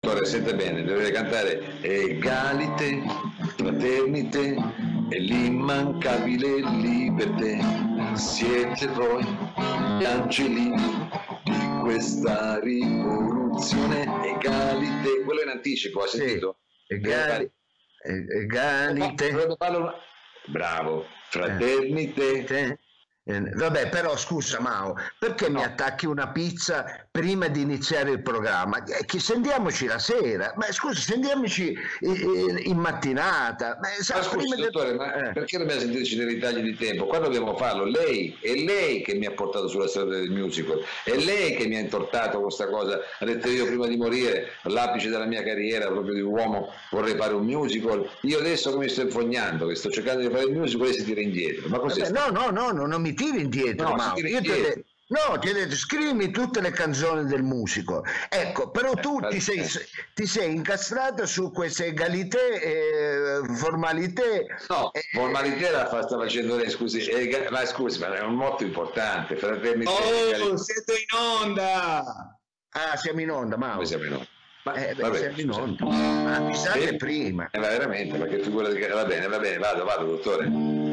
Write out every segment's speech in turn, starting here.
Dottore, sente bene, dovete cantare Egalite, fraternite e l'immancabile libertà. Siete voi gli angeli di questa rivoluzione. Egalite, quello in anticipo, ha sentito? Egali, eh, egalite. Dovrebbe farlo- Bravo, fraternite. Te- eh, Vabbè, però scusa Mao, perché mi attacchi una pizza prima di iniziare il programma? Eh, Che sentiamoci la sera, ma scusa, sentiamoci eh, eh, in mattinata. Beh, sa, Ma scusi, prima del- dottore, ma Eh. perché dobbiamo sentirci dei ritagli di tempo? Qua dobbiamo farlo. Lei, è lei che mi ha portato sulla strada del musical, è lei che mi ha intortato questa cosa. Ha detto io prima di morire, all'apice della mia carriera, proprio di uomo, vorrei fare un musical. Io adesso che mi sto infognando, che sto cercando di fare il musical, lei si tira indietro. Ma cos'è? Vabbè, no, no, no, no, non mi tiri indietro, No, Mao. si tira Io ti ho indietro. No, ti ho detto, scrivimi tutte le canzoni del musico. Ecco, però tu Eh, ti sei, eh. ti sei incastrato su queste egalité, eh, formalité. No, eh, formalità la fa, sta facendo lei, scusi, eh, ma scusi, ma è un motto importante, fraternità. Oh, siete in onda! Ah, siamo in onda, Mao. Come siamo in onda? Ma, Eh, beh, vabbè, siamo in onda. Ma avvisate Sì? prima. Eh, ma veramente, ma che figura di... Va bene, va bene, vado, vado, dottore.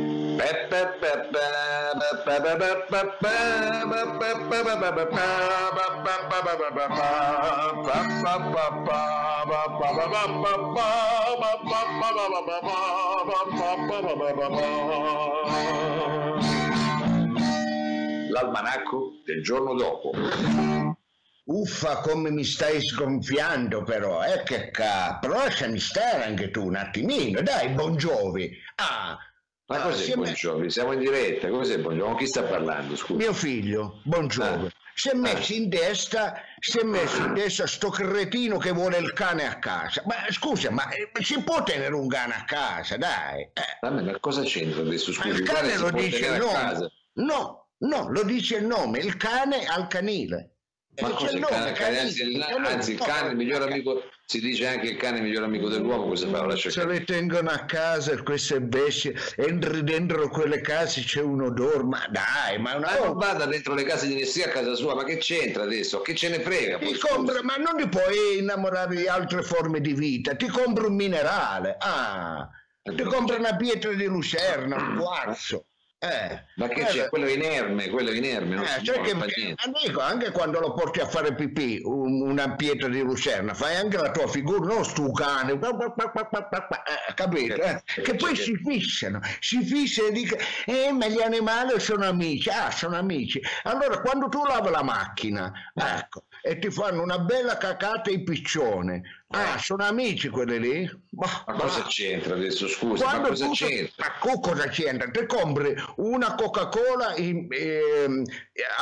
L'almanacco del giorno dopo. Uffa, come mi stai sgonfiando però, eh, che capro, lasciami stare anche tu un attimino, dai, buongiovi. Ah, Ma ah, cos'è me- Buongiorno? Siamo in diretta, cos'è Buongiorno? Con chi sta parlando, scusa? mio figlio, buongiovi. Ah. Si è messo in testa, si è messo in testa sto cretino che vuole il cane a casa. Ma scusa, ma eh, si può tenere un cane a casa, dai? Eh, Vabbè, ma cosa c'entra adesso? ma Scusi, il cane lo dice il nome. No, no, lo dice il nome, il cane al canile. Ma cosa il cane, canile, anzi, il, canile. anzi, il cane, il miglior amico, si dice anche il cane è il miglior amico dell'uomo, cosa fa? Lo lascia Se le tengono a casa queste bestie, entri dentro quelle case c'è un odore, ma dai, ma una Ma non vada dentro le case di nessuno a casa sua, ma che c'entra adesso? Che ce ne frega? ti compra, ma non ti puoi innamorare di altre forme di vita, ti compri un minerale, ah, ti compri una pietra di lucerna, un quarzo. Eh, Ma che Eh, c'è? Quello inerme, quello inerme, non Eh, non che, amico, anche quando lo porti a fare pipì, un- una pietra di lucerna, fai anche la tua figura, non stu cane, eh, capito? eh? Che poi si fissano, si fissano e dicono, eh, ma gli animali sono amici, ah, sono amici. Allora, quando tu lavi la macchina, ecco, e ti fanno una bella cacata i piccioni, ah, sono amici quelli lì? Ma, Ma cosa ma- c'entra adesso? Scusa, ma quando cosa tu- c'entra? Ma co- cosa c'entra? Ti compri una Coca-Cola in- ehm,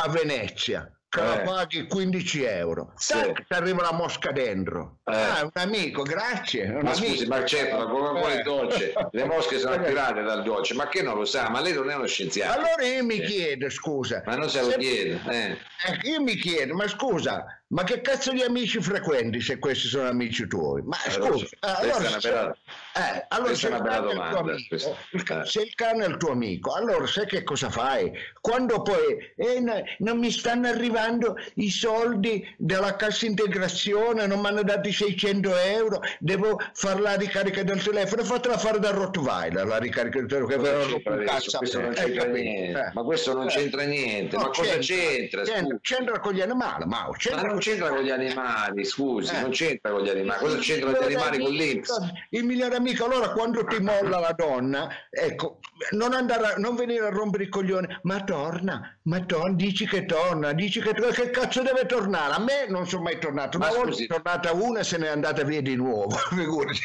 a Venezia, che la Eh. paghi 15 euro. Sì. Tac, ti arriva la mosca dentro. Eh. Ah, un amico, grazie. un Ma amico. scusi, ma certo, la Coca-Cola Eh. dolce, le mosche sono attirate dal dolce, ma che non lo sa? Ma lei non è uno scienziato. Allora io mi Sì. chiedo, scusa. Ma non se lo chiede. Eh. eh, io mi chiedo, ma scusa, ma che cazzo di amici frequenti se questi sono amici tuoi? Ma Allora, scusa, allora, se- bella- eh, allora se il bella cane è il tuo domanda, amico, Eh. se il cane è il tuo amico, allora sai che cosa fai? Quando poi eh, no- non mi stanno arrivando i soldi della cassa integrazione, non mi hanno dato i 600 euro, devo fare la ricarica del telefono, fatela fare da Rottweiler, la ricarica del telefono, che Cosa ve lo c'entra rompo un adesso? cazzo a Questo non eh, c'entra niente. Eh. Ma questo non Eh. c'entra niente. No, ma cosa c'entra? C'entra, scusi? c'entra con gli animali, Mao, Ma c'entra non c'entra con gli animali, scusi, Eh. non c'entra con gli animali. Cosa Il c'entra gli animali con amico- l'Inps? Il migliore amico, allora quando ti molla la donna, ecco, non, andare a- non venire a rompere i coglioni, ma torna, ma torna, dici che torna, dici che torna, che cazzo deve tornare? A me non sono mai tornato, una Ma volta scusi. è tornata una e se n'è andata via di nuovo, figurati.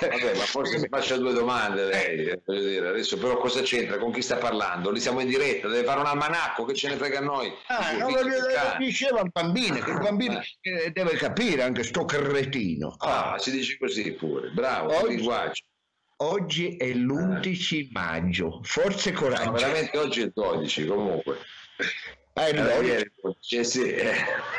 Vabbè, ma forse si faccia due domande lei, eh, voglio dire, adesso però cosa c'entra? Con chi sta parlando? Lì siamo in diretta, deve fare un almanacco, che ce ne frega a noi? Ah, non lo, diceva il bambino, che il bambino eh, deve capire anche sto cretino. Ah, si dice così pure, bravo, Oggi- linguaggio. Oggi è l'11 maggio, forza e No, coraggio. veramente oggi è il 12 comunque. Ah, è il Eh, 12. ieri, eh, sì, eh.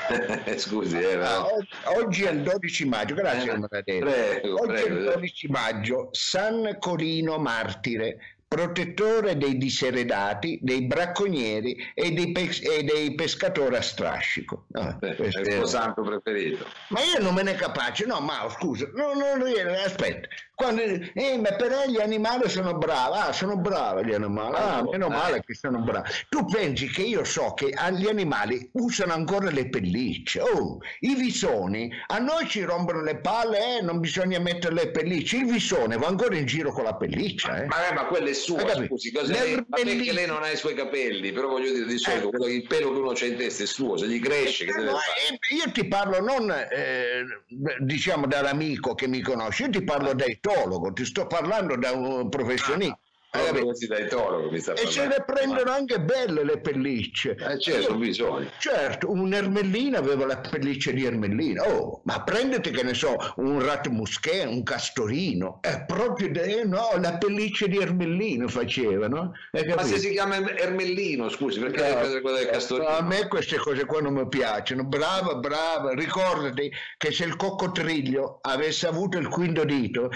scusi, eh, Ah, no. og- oggi è il 12 maggio, grazie Eh, prego, Oggi è il prego. 12 maggio, San Corino Martire, protettore dei diseredati, dei bracconieri e dei, pes- e dei pescatori a strascico. Ah, Beh, è il tuo santo preferito. Ma io non me ne capace, no, ma scusa, no, no, aspetta, quando, eh, ma per gli animali sono bravi, ah, sono bravi gli animali, ah, meno male che sono bravi. Tu pensi che io so che gli animali usano ancora le pellicce, oh, i visoni, a noi ci rompono le palle, eh, non bisogna mettere le pellicce, il visone va ancora in giro con la pelliccia, eh. Ma, ma quella è sua, scusi, cosa lei, perché lei non ha i suoi capelli, però voglio dire di solito eh. il pelo che uno c'è in testa è suo, se gli cresce che deve fare? Io ti parlo non eh, diciamo dall'amico che mi conosce, io ti parlo da etologo, ti sto parlando da un professionista. Ah, da etologo, mi sta e se ne prendono anche belle le pellicce. Eh, certo, Io, bisogno. Certo, un ermellino aveva la pelliccia di ermellino. Oh, ma prendete che ne so, un rat musquet, un castorino. È proprio, de, no, la pelliccia di ermellino facevano. Ma se si chiama ermellino, scusi, perché no, deve quella del castorino? a me queste cose qua non mi piacciono. Brava, brava. Ricordati che se il coccodrillo avesse avuto il quinto dito,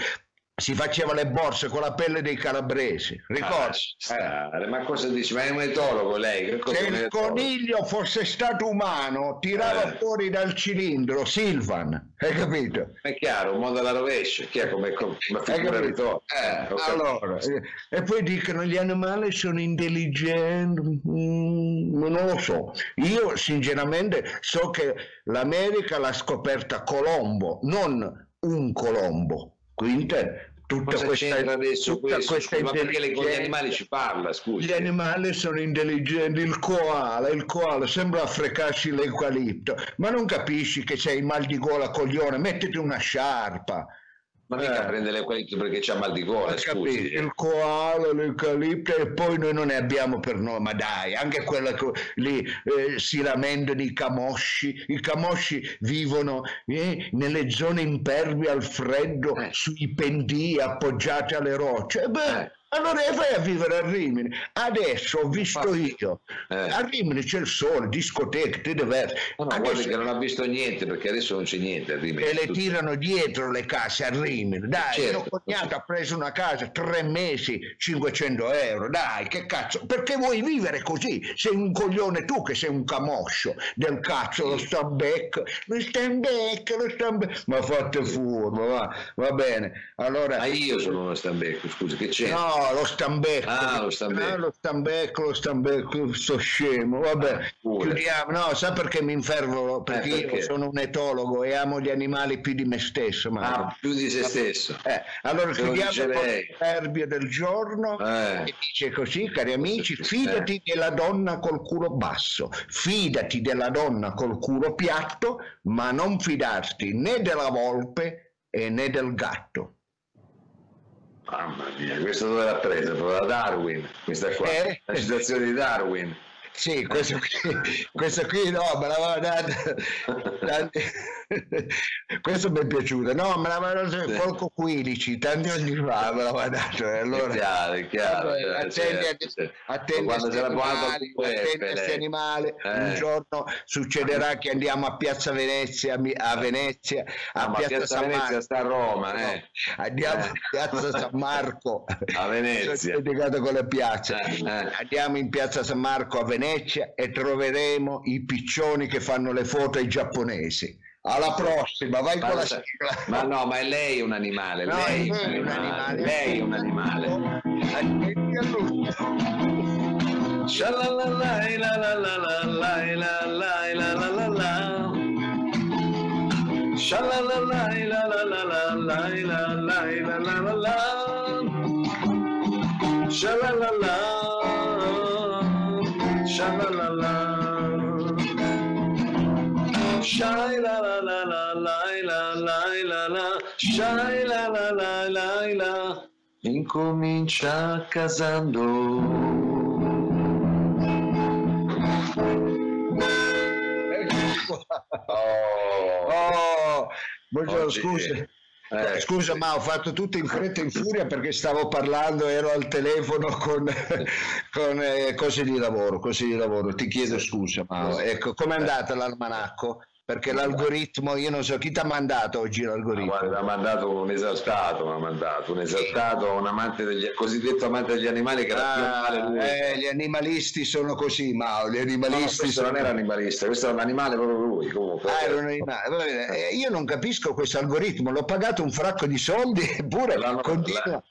si faceva le borse con la pelle dei calabresi, ricordi? Ah, eh. Ma cosa dici? Ma è un etologo lei? Se il coniglio fosse stato umano, tirava eh. fuori dal cilindro Silvan, hai capito? È chiaro, un mondo alla rovescia, chi è come, come figura ritorno? Eh, allora, eh, e poi dicono gli animali sono intelligenti, mm, non lo so. Io sinceramente so che l'America l'ha scoperta Colombo, non un Colombo Quinter, tutta Cosa questa, tutta questo? questa scusi, perché con gli animali ci parla, scusi. Gli animali sono intelligenti, il koala, il koala sembra frecarsi l'eucalipto, ma non capisci che sei mal di gola coglione, mettiti una sciarpa. Ma mica eh. prende l'eucalipto perché c'ha mal di gola, scusi. Il koala, l'eucalipto e poi noi non ne abbiamo per noi, ma dai, anche quella che lì eh, si lamentano i camosci, i camosci vivono eh, nelle zone impervie al freddo, eh. sui pendii appoggiati alle rocce. Beh, eh. Allora vai a vivere a Rimini. Adesso ho visto io. Eh. A Rimini c'è il sole, discoteche, te diverse. No, no, adesso... che non ha visto niente perché adesso non c'è niente a Rimini. E le tirano dietro le case a Rimini. Dai, certo. mio cognato ha preso una casa, tre mesi, 500 euro. Dai, che cazzo. Perché vuoi vivere così? Sei un coglione tu che sei un camoscio del cazzo, lo stambec. Lo stambec, lo stambec. Ma fate furbo, va, va bene. Allora... Ma io sono uno stambecco, scusi, che c'è? No, lo stambecco. Ah, lo stambecco. Ah, lo stambecco, lo stambecco, sto scemo. Vabbè, ah, chiudiamo. No, sa perché mi infervolo? Perché, eh, perché, io sono un etologo e amo gli animali più di me stesso. Ma ah, più di se stesso. Eh, allora Se chiudiamo con l'erbia del giorno. Eh. E dice così, cari amici, fidati eh. della donna col culo basso, fidati della donna col culo piatto, ma non fidarti né della volpe né del gatto. Mamma mia, questo dove l'ha presa? Da Darwin, questa qua, eh? la citazione di Darwin. Sì, questo qui, questo qui no, me l'aveva dato. questo mi è piaciuto. No, me l'aveva dato sì. Folco Quilici, tanti anni fa me l'aveva dato. Eh, allora, è chiaro, è chiaro. Allora, attendi, a questi animali, attendi a questi animali. Eh. Un giorno succederà che andiamo a Piazza Venezia, a Venezia, a no, Piazza, Piazza San Venezia Marco. sta a Roma. Eh. Andiamo eh. a Piazza San Marco. a Venezia. dedicato con le piazze. Eh, eh. Andiamo in Piazza San Marco a Venezia Venezia e troveremo i piccioni che fanno le foto ai giapponesi. Alla prossima, vai ma con la sigla. Ma no, ma è lei un animale. No, lei è un animale. Lei è un animale. Shalalala Sha la la la. Shy la la la la la la la la la. Shy la la la la la. Incomincia casando. Oh, oh, buongiorno, scusa. Eh, Scusa, ma ho fatto tutto in fretta e in furia perché stavo parlando, ero al telefono con, con eh, cose di lavoro, cose di lavoro. Ti chiedo scusa, ma ecco, com'è andata l'almanacco? Perché l'algoritmo, io non so chi ti ha mandato oggi l'algoritmo. Mi ha mandato un esaltato, mi ha mandato un esaltato, un amante degli, cosiddetto amante degli animali che era più Ah, eh, gli animalisti sono così, Mao, gli No, animalisti questo sono... non era animalista, questo era un animale proprio lui comunque. Ah, era un animale. Bene, eh, io non capisco questo algoritmo, l'ho pagato un fracco di soldi eppure L'hanno- continua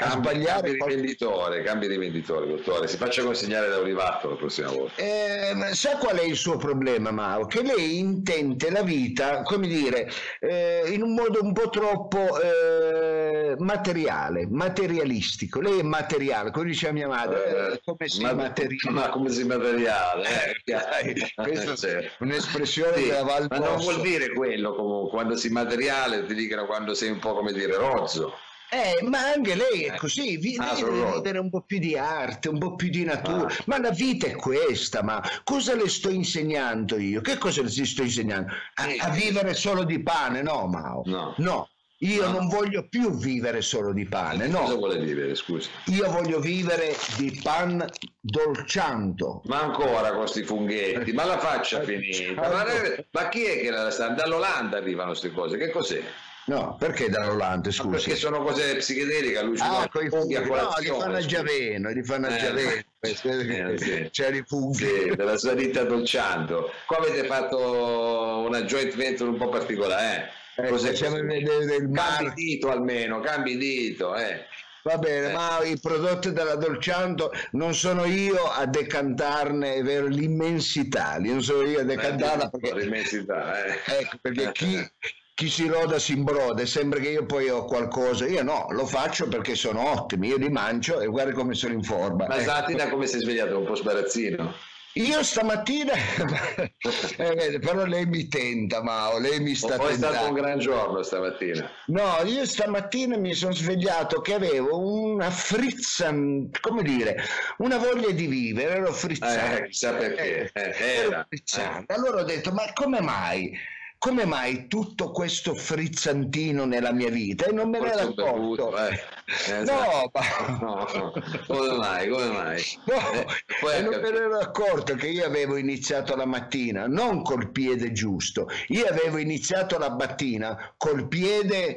Cambi, sbagliare. cambi qual- rivenditore, cambi rivenditore, dottore. Si faccia consegnare da Olivato la prossima volta. Eh, sa qual è il suo problema, Mao? Che lei intende la vita, come dire, eh, in un modo un po' troppo eh, materiale, materialistico. Lei è materiale, come diceva mia madre, eh, come si ma, materiale. ma come si materiale? Eh, questa è un'espressione Sì, della Val ma non vuol dire quello comunque, quando si materiale ti dicono quando sei un po' come dire rozzo. Eh, ma anche lei è così, vi- Ah, deve vivere un po' più di arte, un po' più di natura. Ah. Ma la vita è questa, ma cosa le sto insegnando io? Che cosa le sto insegnando? A, Eh. a vivere solo di pane? No, Mao. No. io No. non voglio più vivere solo di pane, Cosa no. vuole dire, scusi? Io voglio vivere di pan dolcianto. Ma ancora con questi funghetti, ma la faccia finita. Ma, ma chi è che la sta? Dall'Olanda arrivano queste cose, che cos'è? No, perché dall'Olante, Ma scusi? perché sono cose psichedeliche, allucinanti. Ah, con i funghi a no, colazione, li fanno a. Giaveno, li fanno a Eh, Giaveno. eh, sì. C'erano i funghi. Sì, della sua ditta dolciando. Qua avete fatto una joint venture un po' particolare, eh? Eh, Cos'è facciamo vedere del mare. Cambi dito almeno, cambi dito, eh. Va bene, Eh. ma i prodotti della Dolcianto non sono io a decantarne, vero, l'immensità, non sono io a decantarla perché, l'immensità, eh. ecco, perché chi, chi si roda si imbroda, e sembra che io poi ho qualcosa, io no, lo faccio perché sono ottimi, io li mangio e guarda come sono in forma. Ma ecco. stamattina come si è svegliato? Un po' sbarazzino? Io stamattina, eh, però lei mi tenta, Mao, lei mi sta poi è stato un tentando. gran giorno stamattina? No, io stamattina mi sono svegliato che avevo una frizza, come dire, una voglia di vivere, ero frizzante. Eh, chissà perché. Eh, ero era. frizzante. Allora ho detto, ma come mai? Come mai tutto questo frizzantino nella mia vita? E non me ne ero accorto. eh. Eh, No, ma... No, no. Come mai? Come mai? No, Eh, poi e non me ne ero accorto che io avevo iniziato la mattina non col piede giusto, io avevo iniziato la mattina col piede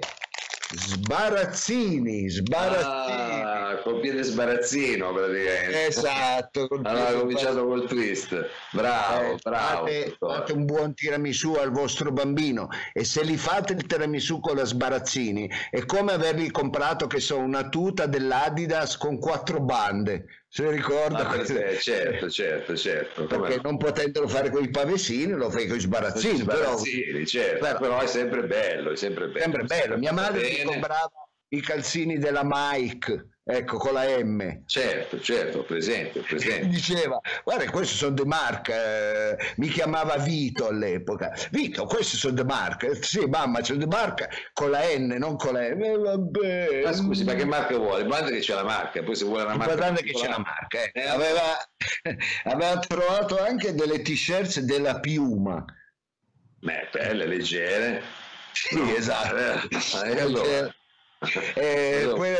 sbarazzini, sbarazzini. Ah, col piede sbarazzino praticamente. Esatto. Allora ha cominciato col twist. Bravo, Eh, bravo. fate, fate un buon tiramisù al vostro bambino e se li fate il tiramisù con la sbarazzini è come avergli comprato che so una tuta dell'Adidas con quattro bande se ricorda Ah, eh, certo, certo, certo. Perché no? non potendolo fare con i pavesini lo fai con i sbarazzini però Sbarazzini, certo, però- però, è sempre bello, è sempre bello. sempre bello mia madre mi comprava i calzini della Mike ecco con la M Certo, certo, presente, presente. diceva guarda questi sono di marca eh, mi chiamava Vito all'epoca Vito questi sono di marca Eh, sì mamma sono di marca con la N non con la M Eh, vabbè Ma scusi, ma che marca vuole? È che c'è la marca, poi se vuole una marca... È che c'è la marca eh. Eh, aveva, aveva trovato anche delle t-shirt della Piuma Beh, belle, leggere. sì No, esatto eh, allora? E Allora. poi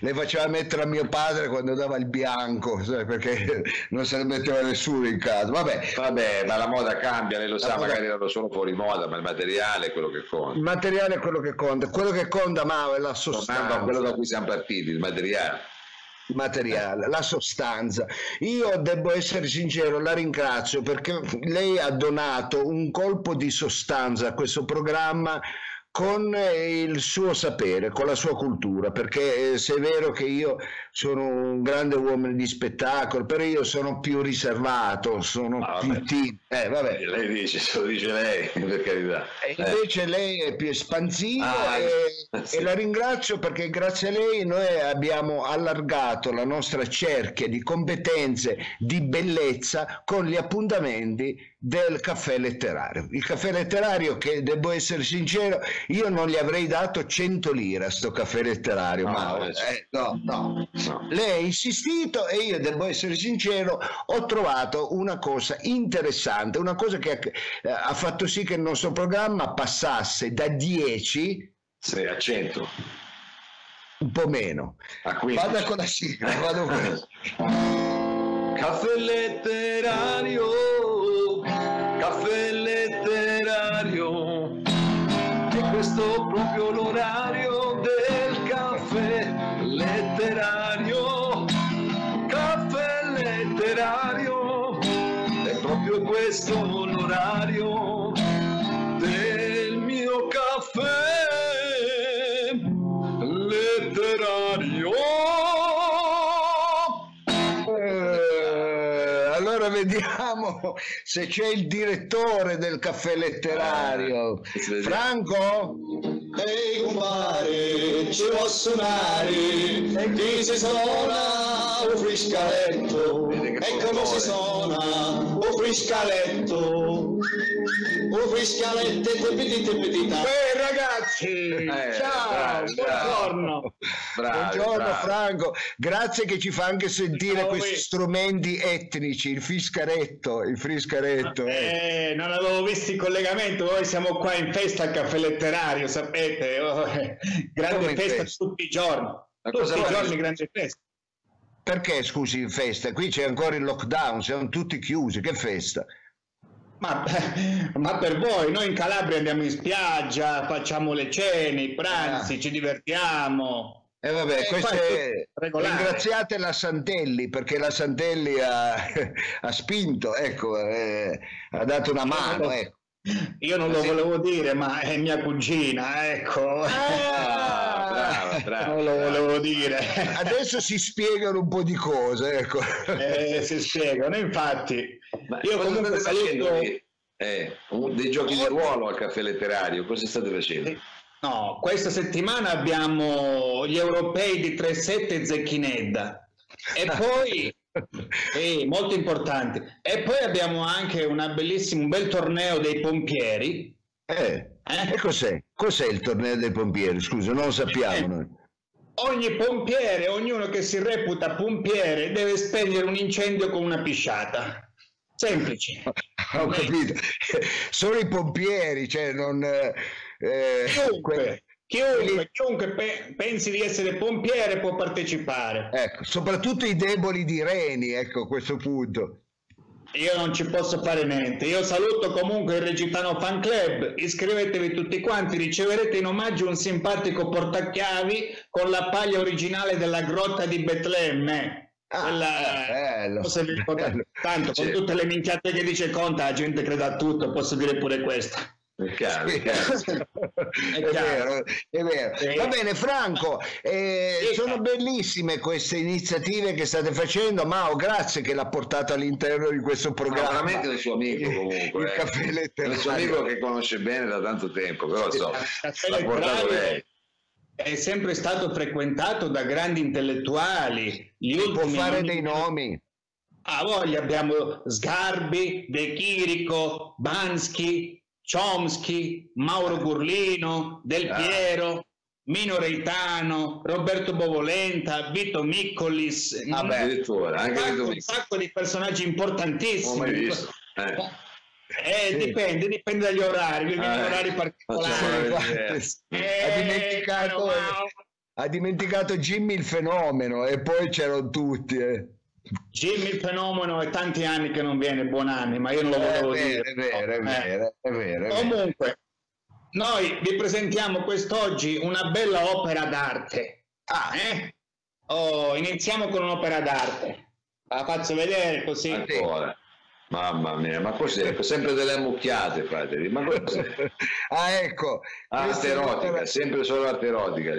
le faceva mettere a mio padre quando dava il bianco sai, perché non se ne metteva nessuno in casa vabbè Vabbè, ma la moda cambia, lei lo sa, moda- magari erano solo fuori moda, ma il materiale è quello che il conta. materiale è quello che conta quello che conta Mao è la sostanza quello da cui siamo partiti, il materiale. il materiale, la sostanza. Io devo essere sincero, la ringrazio perché lei ha donato un colpo di sostanza a questo programma con eh, il suo sapere, con la sua cultura, perché eh, se è vero che io sono un grande uomo di spettacolo, però io sono più riservato, sono Ah, più timido. Eh, vabbè. Lei dice, se lo dice lei, per carità. E Eh, invece lei è più espansivo Ah, e, sì. e la ringrazio perché grazie a lei noi abbiamo allargato la nostra cerchia di competenze, di bellezza con gli appuntamenti del caffè letterario. Il caffè letterario che devo essere sincero, io non gli avrei dato 100 lire a sto caffè letterario, No, ma eh, no, no. no. Lei ha insistito e io devo essere sincero, ho trovato una cosa interessante, una cosa che eh, ha fatto sì che il nostro programma passasse da 10 Sì, a 100, un po' meno. a 15. Vada con la sigla, vado con la letterario, caffè letterario. Proprio l'orario del caffè letterario. Caffè letterario, è proprio questo l'orario vediamo se c'è il direttore del caffè letterario. Vede. Franco? Ehi compare, ci posso suonare, chi si suona un friscaletto, e come si suona un friscaletto, un friscaletto e tepiti tepitita. Eh ragazzi, Eh, ciao, bravo, bravo. buongiorno. Bravi, Buongiorno bravi. Franco, grazie che ci fa anche sentire Ciao, questi strumenti etnici, il fiscaretto, il friscaretto. eh. Eh, non avevo visto il collegamento, noi siamo qua in festa al caffè letterario, sapete, oh, eh, grande festa, festa? tutti i giorni, tutti i giorni grande festa. Perché scusi in festa? Qui c'è ancora il lockdown, siamo tutti chiusi, che festa? Ma, ma per voi, noi in Calabria andiamo in spiaggia, facciamo le cene, i pranzi, ci divertiamo. E vabbè, Eh, queste- ringraziate la Santelli perché la Santelli ha, ha spinto, ecco, eh, ha dato una mano. Ecco. Io non lo volevo dire, ma è mia cugina, ecco. Ah, brava, brava, non lo volevo dire. Adesso si spiegano un po' di cose, ecco. Eh, si spiegano, infatti. Ma Io cosa comunque state facendo saluto... lì? Eh, un- dei giochi di ruolo al caffè letterario, cosa state facendo? No, questa settimana abbiamo gli europei di 3-7 e Zecchinedda. E poi, eh, molto importanti. E poi abbiamo anche una bellissima, un bel torneo dei pompieri. Eh, Eh? E cos'è? Cos'è il torneo dei pompieri? Scusa, non lo sappiamo Eh. noi. Ogni pompiere, ognuno che si reputa pompiere, deve spegnere un incendio con una pisciata. Semplice. Ho capito. Sono i pompieri, cioè non... eh, eh, Chiunque, que- chiunque, chiunque pe- pensi di essere pompiere può partecipare. ecco, soprattutto i deboli di Reni, ecco a questo punto. Io non ci posso fare niente. Io saluto comunque il Regitano Fan Club. Iscrivetevi tutti quanti, riceverete in omaggio un simpatico portachiavi con la paglia originale della grotta di Betlemme. Ah, Quella- eh, bello, bello. Tanto con tutte le minchiate che dice Conta, la gente crede a tutto, posso dire pure questa. È chiaro, è è, vero, è vero. Sì. Va bene, Franco, eh, Sì. sono bellissime queste iniziative che state facendo. Mao, grazie che l'ha portato all'interno di questo Ma programma. veramente è un suo amico comunque. Il eh. caffè letterario. suo amico che conosce bene da tanto tempo, però so, l'ha portato lei. È sempre stato frequentato da grandi intellettuali. Gli Può fare non- dei nomi. A voglia abbiamo Sgarbi, De Chirico, Bansky, Chomsky, Mauro Gurlino, Del Ah. Piero, Mino Reitano, Roberto Bovolenta, Vito Miccolis, Vabbè. Addirittura, anche un, sacco, un sacco di personaggi importantissimi. Eh. Eh, Sì. dipende, dipende dagli orari, vivono in Eh, orari particolari. Eh, ha dimenticato, wow. ha dimenticato Jimmy il fenomeno e poi c'erano tutti. eh. Jimmy il fenomeno è tanti anni che non viene, buon anni, ma io non lo Eh, volevo è vero, dire. è vero, è Eh. vero, è vero, è vero. Comunque, noi vi presentiamo quest'oggi una bella opera d'arte. Ah, Eh? Oh, iniziamo con un'opera d'arte. La faccio vedere così. Ancora. Mamma mia, ma cos'è? Sempre delle ammucchiate, fratelli. Ma cos'è? ah, ecco. Arte è erotica, sempre solo arte erotica.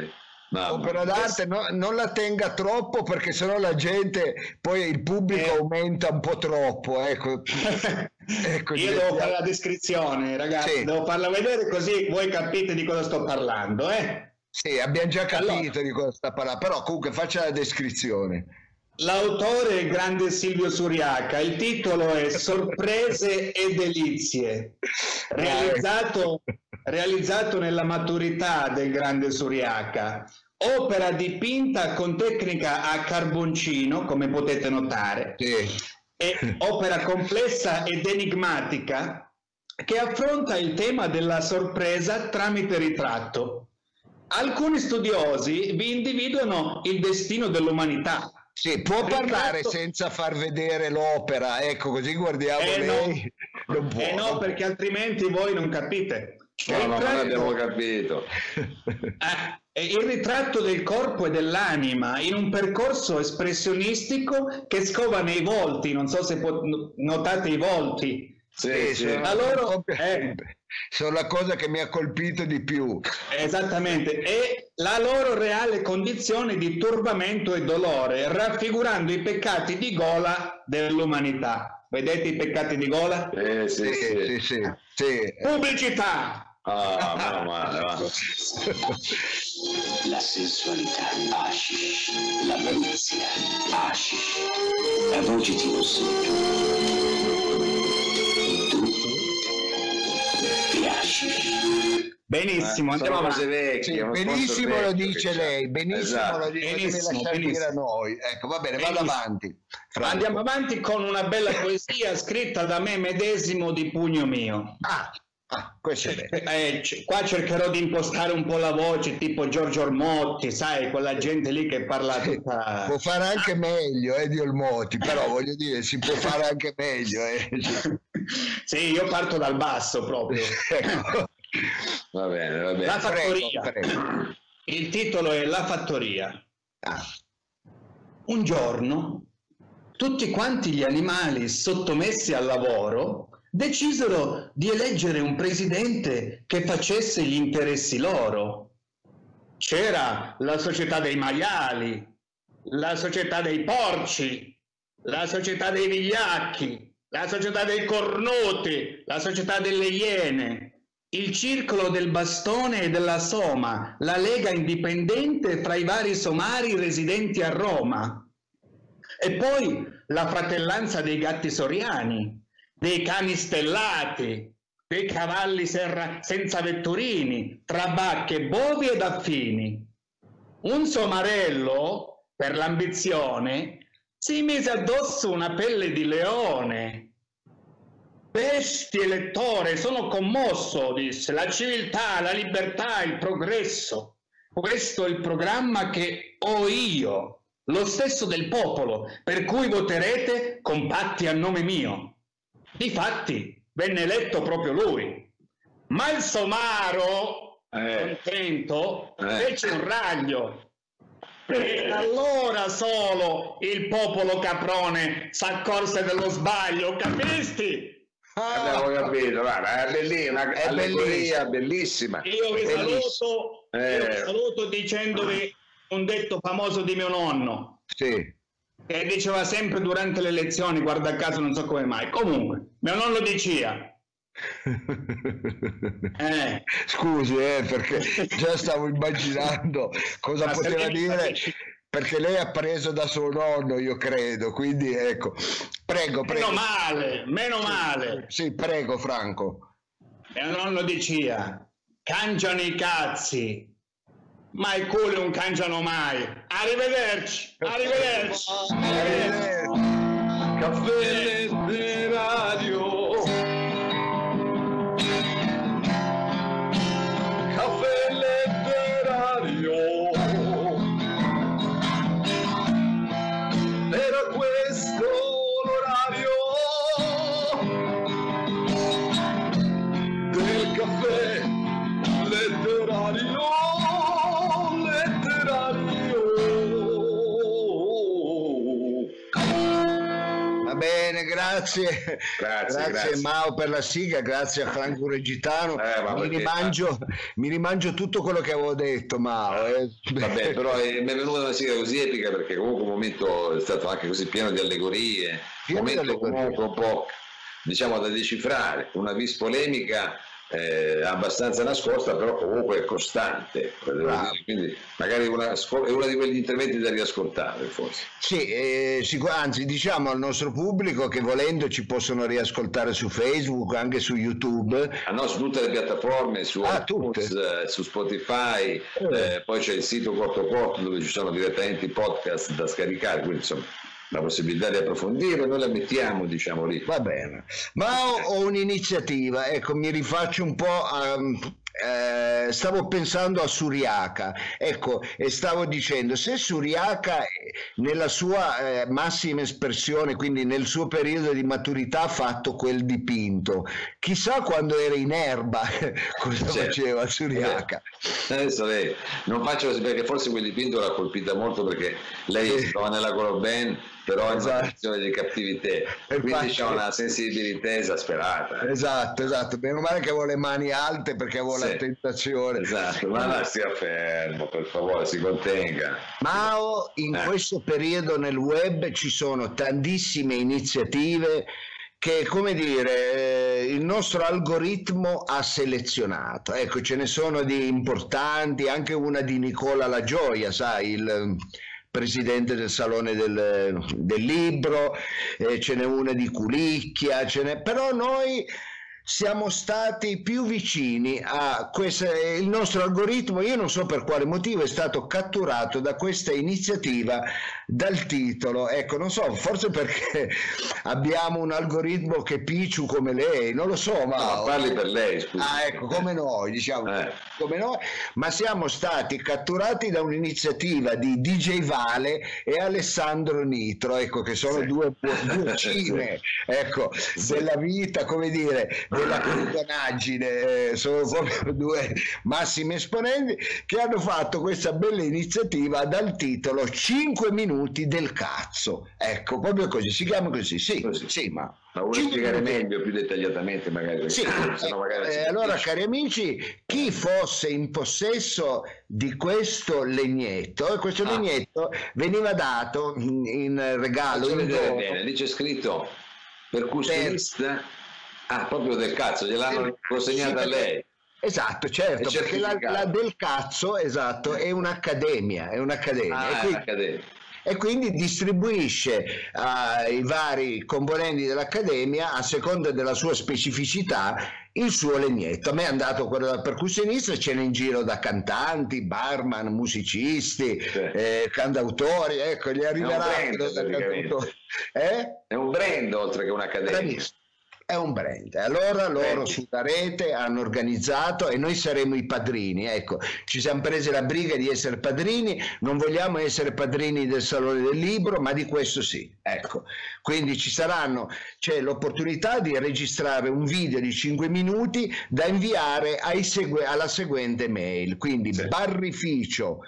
Mamma Opera d'arte no- non la tenga troppo perché sennò la gente, poi il pubblico Eh. aumenta un po' troppo. Ecco. Ecco, Io diventiamo- devo fare la descrizione, ragazzi, Sì. devo farla vedere così voi capite di cosa sto parlando, eh? Sì, abbiamo già capito Allora. di cosa sta parlando, però comunque faccia la descrizione. L'autore è il grande Silvio Suriaca, il titolo è Sorprese e delizie, realizzato, realizzato nella maturità del grande Suriaca, opera dipinta con tecnica a carboncino, come potete notare, Sì. è opera complessa ed enigmatica che affronta il tema della sorpresa tramite ritratto. Alcuni studiosi vi individuano il destino dell'umanità. Sì, può Ritratto- parlare senza far vedere l'opera, ecco così guardiamo Eh, no. lei. Può. Eh no, perché altrimenti voi non capite. No, no, non abbiamo capito. Eh, il ritratto del corpo e dell'anima in un percorso espressionistico che scova nei volti, non so se notate i volti. Sì, sì. La loro, eh, sono la cosa che mi ha colpito di più. Esattamente, e la loro reale condizione di turbamento e dolore, raffigurando i peccati di gola dell'umanità. Vedete i peccati di gola? Eh, sì, sì, sì, sì. Pubblicità! Ah, meno male, va. La sensualità, hashish. La malizia, hashish. La voce ti osseggio. Tu ti hashish. Benissimo, eh, andiamo avanti. Vecchie, sì, benissimo lo dice lei, benissimo esatto. lo dice benissimo, benissimo. a noi. Ecco, va bene, benissimo. vado avanti. Franco. Andiamo avanti con una bella poesia scritta da me medesimo di pugno mio. Ah, Ah, questo è eh, qua cercherò di impostare un po' la voce tipo Giorgio Ormotti, sai, quella gente lì che parla tutta... Può fare anche meglio, eh, di Ormotti, però voglio dire, si può fare anche meglio. Eh. sì, io parto dal basso proprio. ecco. Va bene, va bene. La fattoria. Prego, prego. Il titolo è La fattoria. Ah. Un giorno tutti quanti gli animali sottomessi al lavoro decisero di eleggere un presidente che facesse gli interessi loro. C'era la società dei maiali, la società dei porci, la società dei vigliacchi, la società dei cornuti, la società delle iene, il circolo del bastone e della soma, la lega indipendente fra i vari somari residenti a Roma. E poi la fratellanza dei gatti soriani, dei cani stellati, dei cavalli serra, senza vetturini, tra bacche, bovi ed affini. Un somarello, per l'ambizione, si mise addosso una pelle di leone. Bestie lettore, sono commosso, disse, la civiltà, la libertà, il progresso. Questo è il programma che ho io, lo stesso del popolo, per cui voterete compatti a nome mio. Difatti venne eletto proprio lui. Ma il somaro, eh. contento, eh. fece un raglio. E allora solo il popolo caprone s'accorse dello sbaglio, capisti? Ah, abbiamo capito, guarda, è bellissima, è bellissima, bellissima. Io vi saluto, eh. io vi saluto dicendovi un detto famoso di mio nonno. Sì che diceva sempre durante le lezioni, guarda caso non so come mai. Comunque, mio nonno diceva. eh. Scusi, eh, perché già stavo immaginando cosa Ma poteva dire. Perché lei ha preso da suo nonno, io credo, quindi ecco, prego, prego. Meno male, meno male. Sì, prego, Franco. Mio nonno diceva, cangiano i cazzi, ma il culo non cangiano mai. Arrivederci, arrivederci. arrivederci. Caffè letterario. Grazie, grazie, grazie, grazie, Mao per la sigla, grazie a Franco Regitano. Eh, mi, rimangio, mi, rimangio, tutto quello che avevo detto, Mao. Eh. Vabbè, però è, mi è venuta una sigla così epica perché comunque un momento è stato anche così pieno di allegorie, un momento allegorie. comunque un po' diciamo da decifrare, una vis polemica eh, abbastanza nascosta, però comunque costante. Quindi magari una, è uno di quegli interventi da riascoltare, forse. Sì, eh, sicur- anzi, diciamo al nostro pubblico che volendo ci possono riascoltare su Facebook, anche su YouTube. Ah, no, su tutte le piattaforme, su, ah, iTunes, eh, su Spotify, eh. poi c'è il sito Corto Corto dove ci sono direttamente i podcast da scaricare, quindi insomma la possibilità di approfondire, noi la mettiamo diciamo lì. Va bene, ma ho, ho un'iniziativa, ecco mi rifaccio un po' a, eh, stavo pensando a Suriaca, ecco, e stavo dicendo, se Suriaca eh, nella sua eh, massima espressione, quindi nel suo periodo di maturità ha fatto quel dipinto, chissà quando era in erba cosa certo. faceva Suriaca. Adesso lei, non faccio perché forse quel dipinto l'ha colpita molto perché lei trova nella Coloben però esatto. in una situazione di cattività, quindi c'è una sensibilità esasperata. Esatto, esatto, meno male che avevo le mani alte perché avevo sì. la tentazione. Esatto, ma no, stia fermo, per favore, si contenga. Mao, in eh. questo periodo nel web ci sono tantissime iniziative che come dire eh, il nostro algoritmo ha selezionato ecco ce ne sono di importanti anche una di Nicola La Gioia sai il presidente del Salone del, del Libro, eh, ce n'è una di Culicchia, ce n'è... però noi siamo stati più vicini a questo, il nostro algoritmo, io non so per quale motivo, è stato catturato da questa iniziativa dal titolo, ecco, non so, forse perché abbiamo un algoritmo che picciu come lei, non lo so, ma... No, parli per lei, scusa. Ah, ecco, come noi, diciamo, eh. come noi, ma siamo stati catturati da un'iniziativa di DJ Vale e Alessandro Nitro, ecco, che sono sì. due, due cime, ecco, sì. della vita, come dire, della clonaggine, eh, sono proprio due massimi esponenti che hanno fatto questa bella iniziativa dal titolo 5 minuti del cazzo. Ecco, proprio così, si chiama così, sì, così. sì ma... Ma vuoi spiegare meglio, più dettagliatamente magari? Sì, magari eh, allora cari amici, chi fosse in possesso di questo legnetto, e questo ah. legnetto veniva dato in regalo. In bene, lì c'è scritto percussionista Ah, proprio del cazzo, gliel'hanno sì, consegnata sì, a lei. Esatto, certo, perché la, la, del cazzo, esatto, è un'accademia, è un'accademia. Ah, e, quindi, un'accademia. e quindi distribuisce ai uh, vari componenti dell'accademia, a seconda della sua specificità, il suo legnetto. A me è andato quello da percussionista, ce n'è in giro da cantanti, barman, musicisti, sì. eh, cantautori, ecco, gli arriverà... È un brand, eh? è un brand oltre che un'accademia. Bravissimo è un brand. Allora loro sulla rete hanno organizzato e noi saremo i padrini. Ecco, ci siamo presi la briga di essere padrini, non vogliamo essere padrini del Salone del Libro, ma di questo sì. Ecco, quindi ci saranno, c'è l'opportunità di registrare un video di 5 minuti da inviare segue, alla seguente mail. Quindi sì. barrificio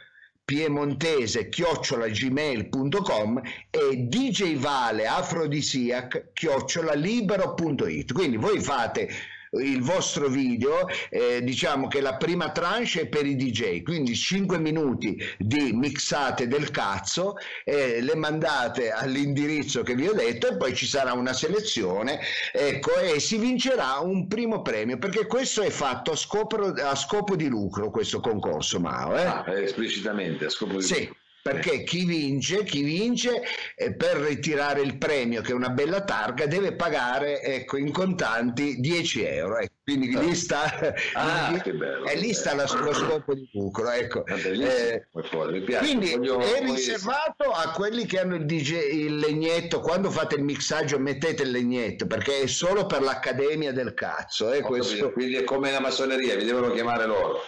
piemontese chiocciolagmail.com e djvale afrodisiac chiocciolalibero.it quindi voi fate il vostro video, eh, diciamo che la prima tranche è per i DJ, quindi 5 minuti di mixate del cazzo, eh, le mandate all'indirizzo che vi ho detto e poi ci sarà una selezione, ecco, e si vincerà un primo premio, perché questo è fatto a scopo, a scopo di lucro, questo concorso, Mao. Eh? Ah, esplicitamente a scopo di sì. lucro perché chi vince, chi vince eh, per ritirare il premio, che è una bella targa, deve pagare ecco, in contanti 10 euro. Ecco. Quindi lì sta, ah, lì, bello, lì sta lo scopo di lucro. Ecco. Eh, quindi voglio, è riservato a quelli che hanno il, DJ, il legnetto. Quando fate il mixaggio, mettete il legnetto perché è solo per l'accademia del cazzo. Eh, quindi è come la massoneria, vi devono chiamare loro.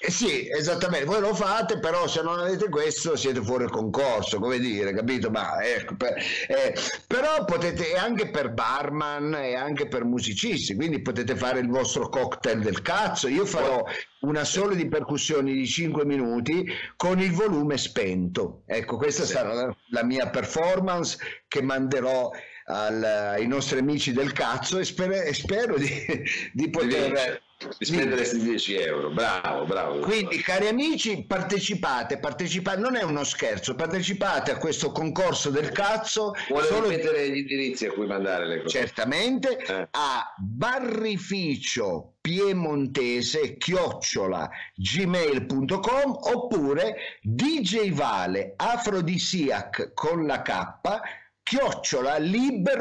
Eh sì, esattamente, voi lo fate, però se non avete questo siete fuori concorso, come dire, capito? Ma ecco, per, eh, però potete, anche per barman e anche per musicisti, quindi potete fare il vostro cocktail del cazzo. Io farò una sola di percussioni di 5 minuti con il volume spento. Ecco, questa sì. sarà la, mia performance che manderò al, ai nostri amici del cazzo e, sper- e spero di, di poter di spendere questi 10 euro, bravo, bravo. Quindi, cari amici, partecipate, partecipate, non è uno scherzo, partecipate a questo concorso del cazzo. Vuole solo... mettere gli indirizzi a cui mandare le cose? Certamente, eh. a barrificio piemontese chiocciola gmail.com oppure djvale afrodisiac con la K chiocciola libero.it.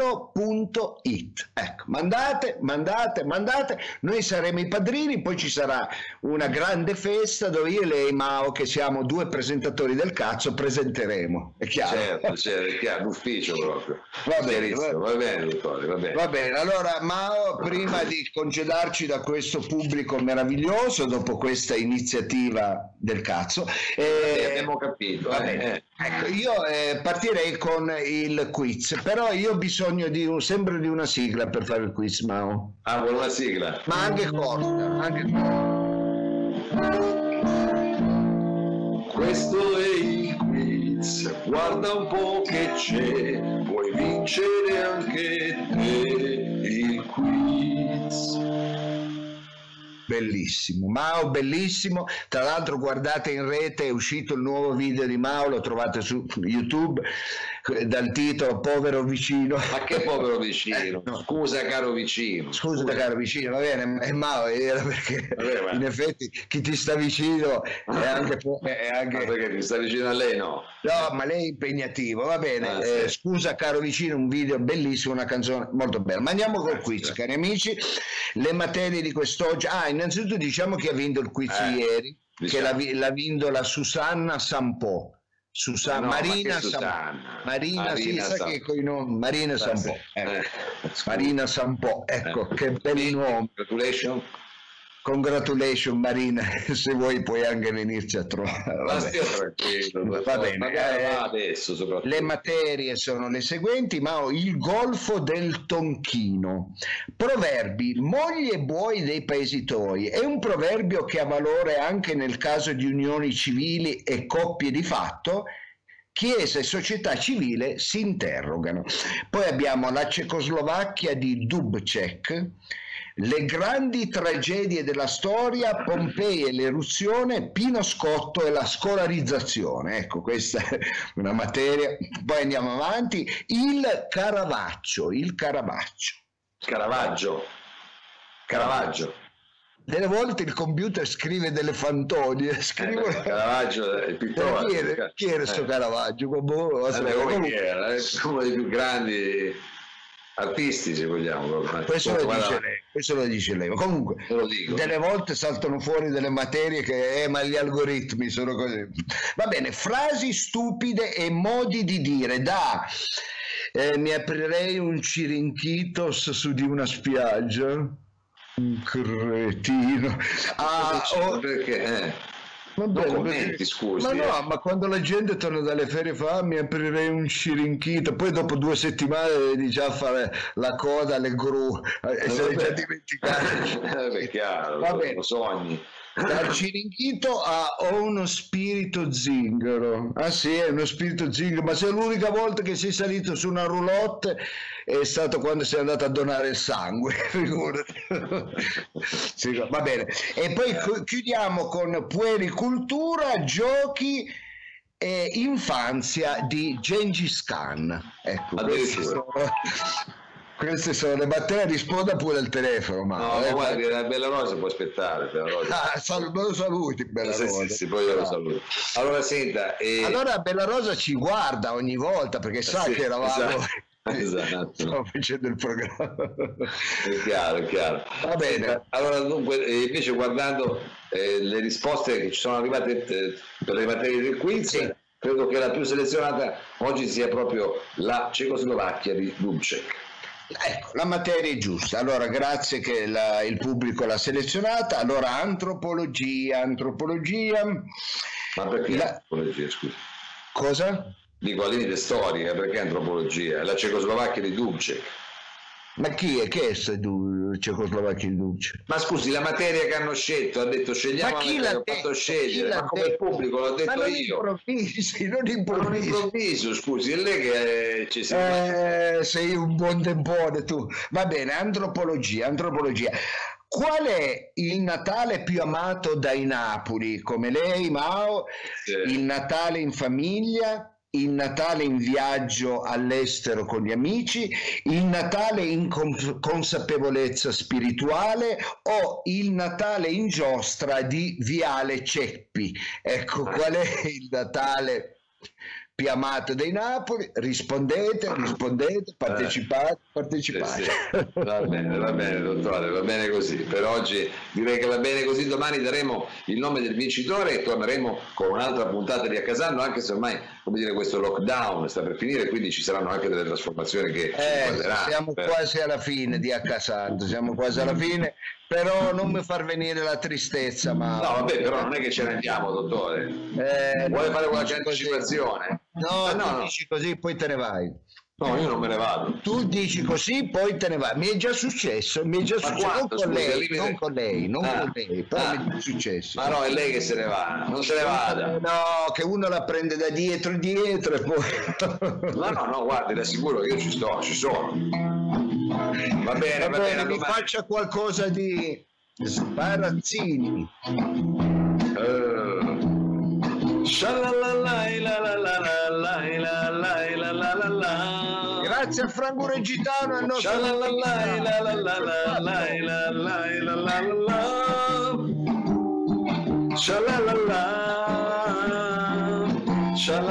Ecco, mandate, mandate, mandate, noi saremo i padrini, poi ci sarà una grande festa dove io e lei, Mao, che siamo due presentatori del cazzo, presenteremo. È chiaro? Certo, certo, è chiaro, l'ufficio proprio. Va bene, va, bene, dottore, va bene. Va bene, allora Mao, prima di congedarci da questo pubblico meraviglioso, dopo questa iniziativa del cazzo, eh, abbiamo capito. Eh. Ecco, io eh, partirei con il quiz, però io ho bisogno di un, sempre di una sigla per fare il quiz, Mao. Ah, con una sigla. Ma anche corta, anche Questo è il quiz, guarda un po' che c'è, puoi vincere anche te il quiz. Bellissimo, Mao bellissimo, tra l'altro guardate in rete, è uscito il nuovo video di Mao, lo trovate su YouTube dal titolo Povero vicino. Ma che povero vicino? Eh, no. Scusa caro vicino. Scusa, caro vicino, va bene, è Mao, era perché Vabbè, in effetti chi ti sta vicino è anche... po- è anche... Perché ti sta vicino a lei no? No, ma lei è impegnativo, va bene. Ah, Eh, sì. scusa caro vicino, un video bellissimo, una canzone molto bella. Ma andiamo col Eh, quiz, cari amici. Le materie di quest'oggi. Ah, innanzitutto diciamo che ha vinto il quiz Eh, ieri, che diciamo. l'ha, vi- l'ha vinto la Susanna Sampò. Susa- No, ma Marina. Susanna? Marina, Marina sì, sa che coi nomi. Marina Sampò. sì. ecco. Eh. Marina Sampò, ecco, Eh. che bel nome. Congratulations. Congratulations Marina, se vuoi puoi anche venirci a trovare. Ma stia tranquillo. Va bene, Ma eh, adesso. Le materie sono le seguenti, ma ho il golfo del Tonchino. Proverbi, mogli e buoi dei paesi tuoi. È un proverbio che ha valore anche nel caso di unioni civili e coppie di fatto. Chiesa e società civile si interrogano. Poi abbiamo la Cecoslovacchia di Dubček, le grandi tragedie della storia, Pompei e l'eruzione, Pino Scotto e la scolarizzazione. Ecco, questa è una materia. Poi andiamo avanti. Il Caravaccio, il Caravaccio. Caravaggio. Caravaggio. Delle volte il computer scrive delle fantonie, scrive... Eh, Caravaggio è il pittore. chi era, chi era sto Eh. Caravaggio? Boh, Vabbè, come chi era? È uno dei più grandi artisti, se vogliamo. Questo lo, dice lei, questo lo dice lei. Comunque, lo delle volte saltano fuori delle materie che, eh, ma gli algoritmi sono così. Va bene, frasi stupide e modi di dire. Da, eh, mi aprirei un cirinchitos su di una spiaggia. Un cretino. Ah, oh, perché? Eh. Va Non commenti, perché- scusi, Ma no, eh. ma quando la gente torna dalle ferie fa "Ah, mi aprirei un cirinchito, poi dopo due settimane devi già fare la coda alle gru, e se l'hai già vabbè. dimenticato. Eh, beh, chiaro, Va sono bene. sogni. Dal cirinchito a ho uno spirito zingaro. Ah sì, è uno spirito zingaro, ma se l'unica volta che sei salito su una roulotte è stato quando sei andato a donare il sangue, figurati. Sì, va bene. E poi chi- chiudiamo con puericultura, giochi e infanzia di Gengis Khan. Ecco, Addirittura. sono, queste sono le materie, risponda pure al telefono. Ma, No, eh, ma guardi, la Bella Rosa può aspettare. Bella Rosa. Ah, sal- lo saluti, Bella Sì, Rosa. sì, sì, poi io lo saluto. Allora, senta, eh, Allora Bella Rosa ci guarda ogni volta perché sa sì, che eravamo esatto, esatto. Stiamo facendo il programma. è chiaro, è chiaro. Va bene. Allora, dunque, eh, invece guardando eh, le risposte che ci sono arrivate eh, per le materie del quiz, Sì. credo che la più selezionata oggi sia proprio la Cecoslovacchia di Dubček. Ecco, la materia è giusta. Allora, grazie che la- il pubblico l'ha selezionata. Allora, antropologia, antropologia. Ma perché La- antropologia, scusi? Cosa? Dico al limite storica, perché antropologia? La Cecoslovacchia di Dubček. Ma chi è? Che è Cecoslovacchia in Duce? Ma scusi, la materia che hanno scelto, ha detto scegliamo Ma la chi materia l'ha che ho fatto detto? scegliere, ma come il detto? pubblico l'ho Ma detto non io. improvvisi, non Ma non improvviso, scusi, è lei che eh, ci si... Eh, sei un buon tempone tu. Va bene, antropologia, antropologia. Qual è il Natale più amato dai Napoli? Come lei, Mao? Sì. Il Natale in famiglia? Il Natale in viaggio all'estero con gli amici? Il Natale in con- consapevolezza spirituale? O il Natale in giostra di Viale Ceppi? Ecco, qual è il Natale Piamate dei Napoli, rispondete, rispondete, partecipate, partecipate. Sì, sì. Va bene, va bene, dottore, va bene così. Per oggi direi che va bene così. Domani daremo il nome del vincitore e torneremo con un'altra puntata di Accasando, anche se ormai come dire, questo lockdown sta per finire, quindi ci saranno anche delle trasformazioni che eh, siamo per... quasi alla fine di Accasando, siamo quasi alla fine però non mi far venire la tristezza ma no vabbè però non è che ce ne andiamo dottore. Eh, vuole fare qualche anticipazione? No, no, no, dici così poi te ne vai No, io non me ne vado. Tu dici così, poi te ne vai. Mi è già successo, mi è già successo. non, con, lei, non con lei, non ah, con lei, però ah, mi è successo. Ma no, è lei che se ne va, non se ne vada. No, che uno la prende da dietro e dietro e poi... No, no, no, guardi, le assicuro che io ci sto, ci sono. Va bene, va, va bene, bene mi faccia qualcosa di sparazzini. Uh. Grazie a Franco Regitano e al nostro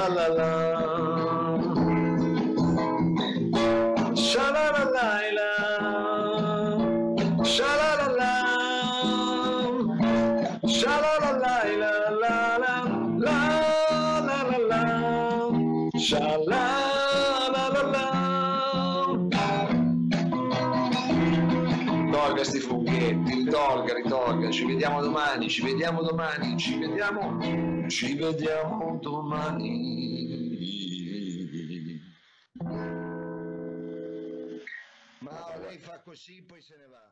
Tolga vediamo domani, ci vediamo domani, ci vediamo, ci vediamo domani. Ma lei fa così, poi se ne va.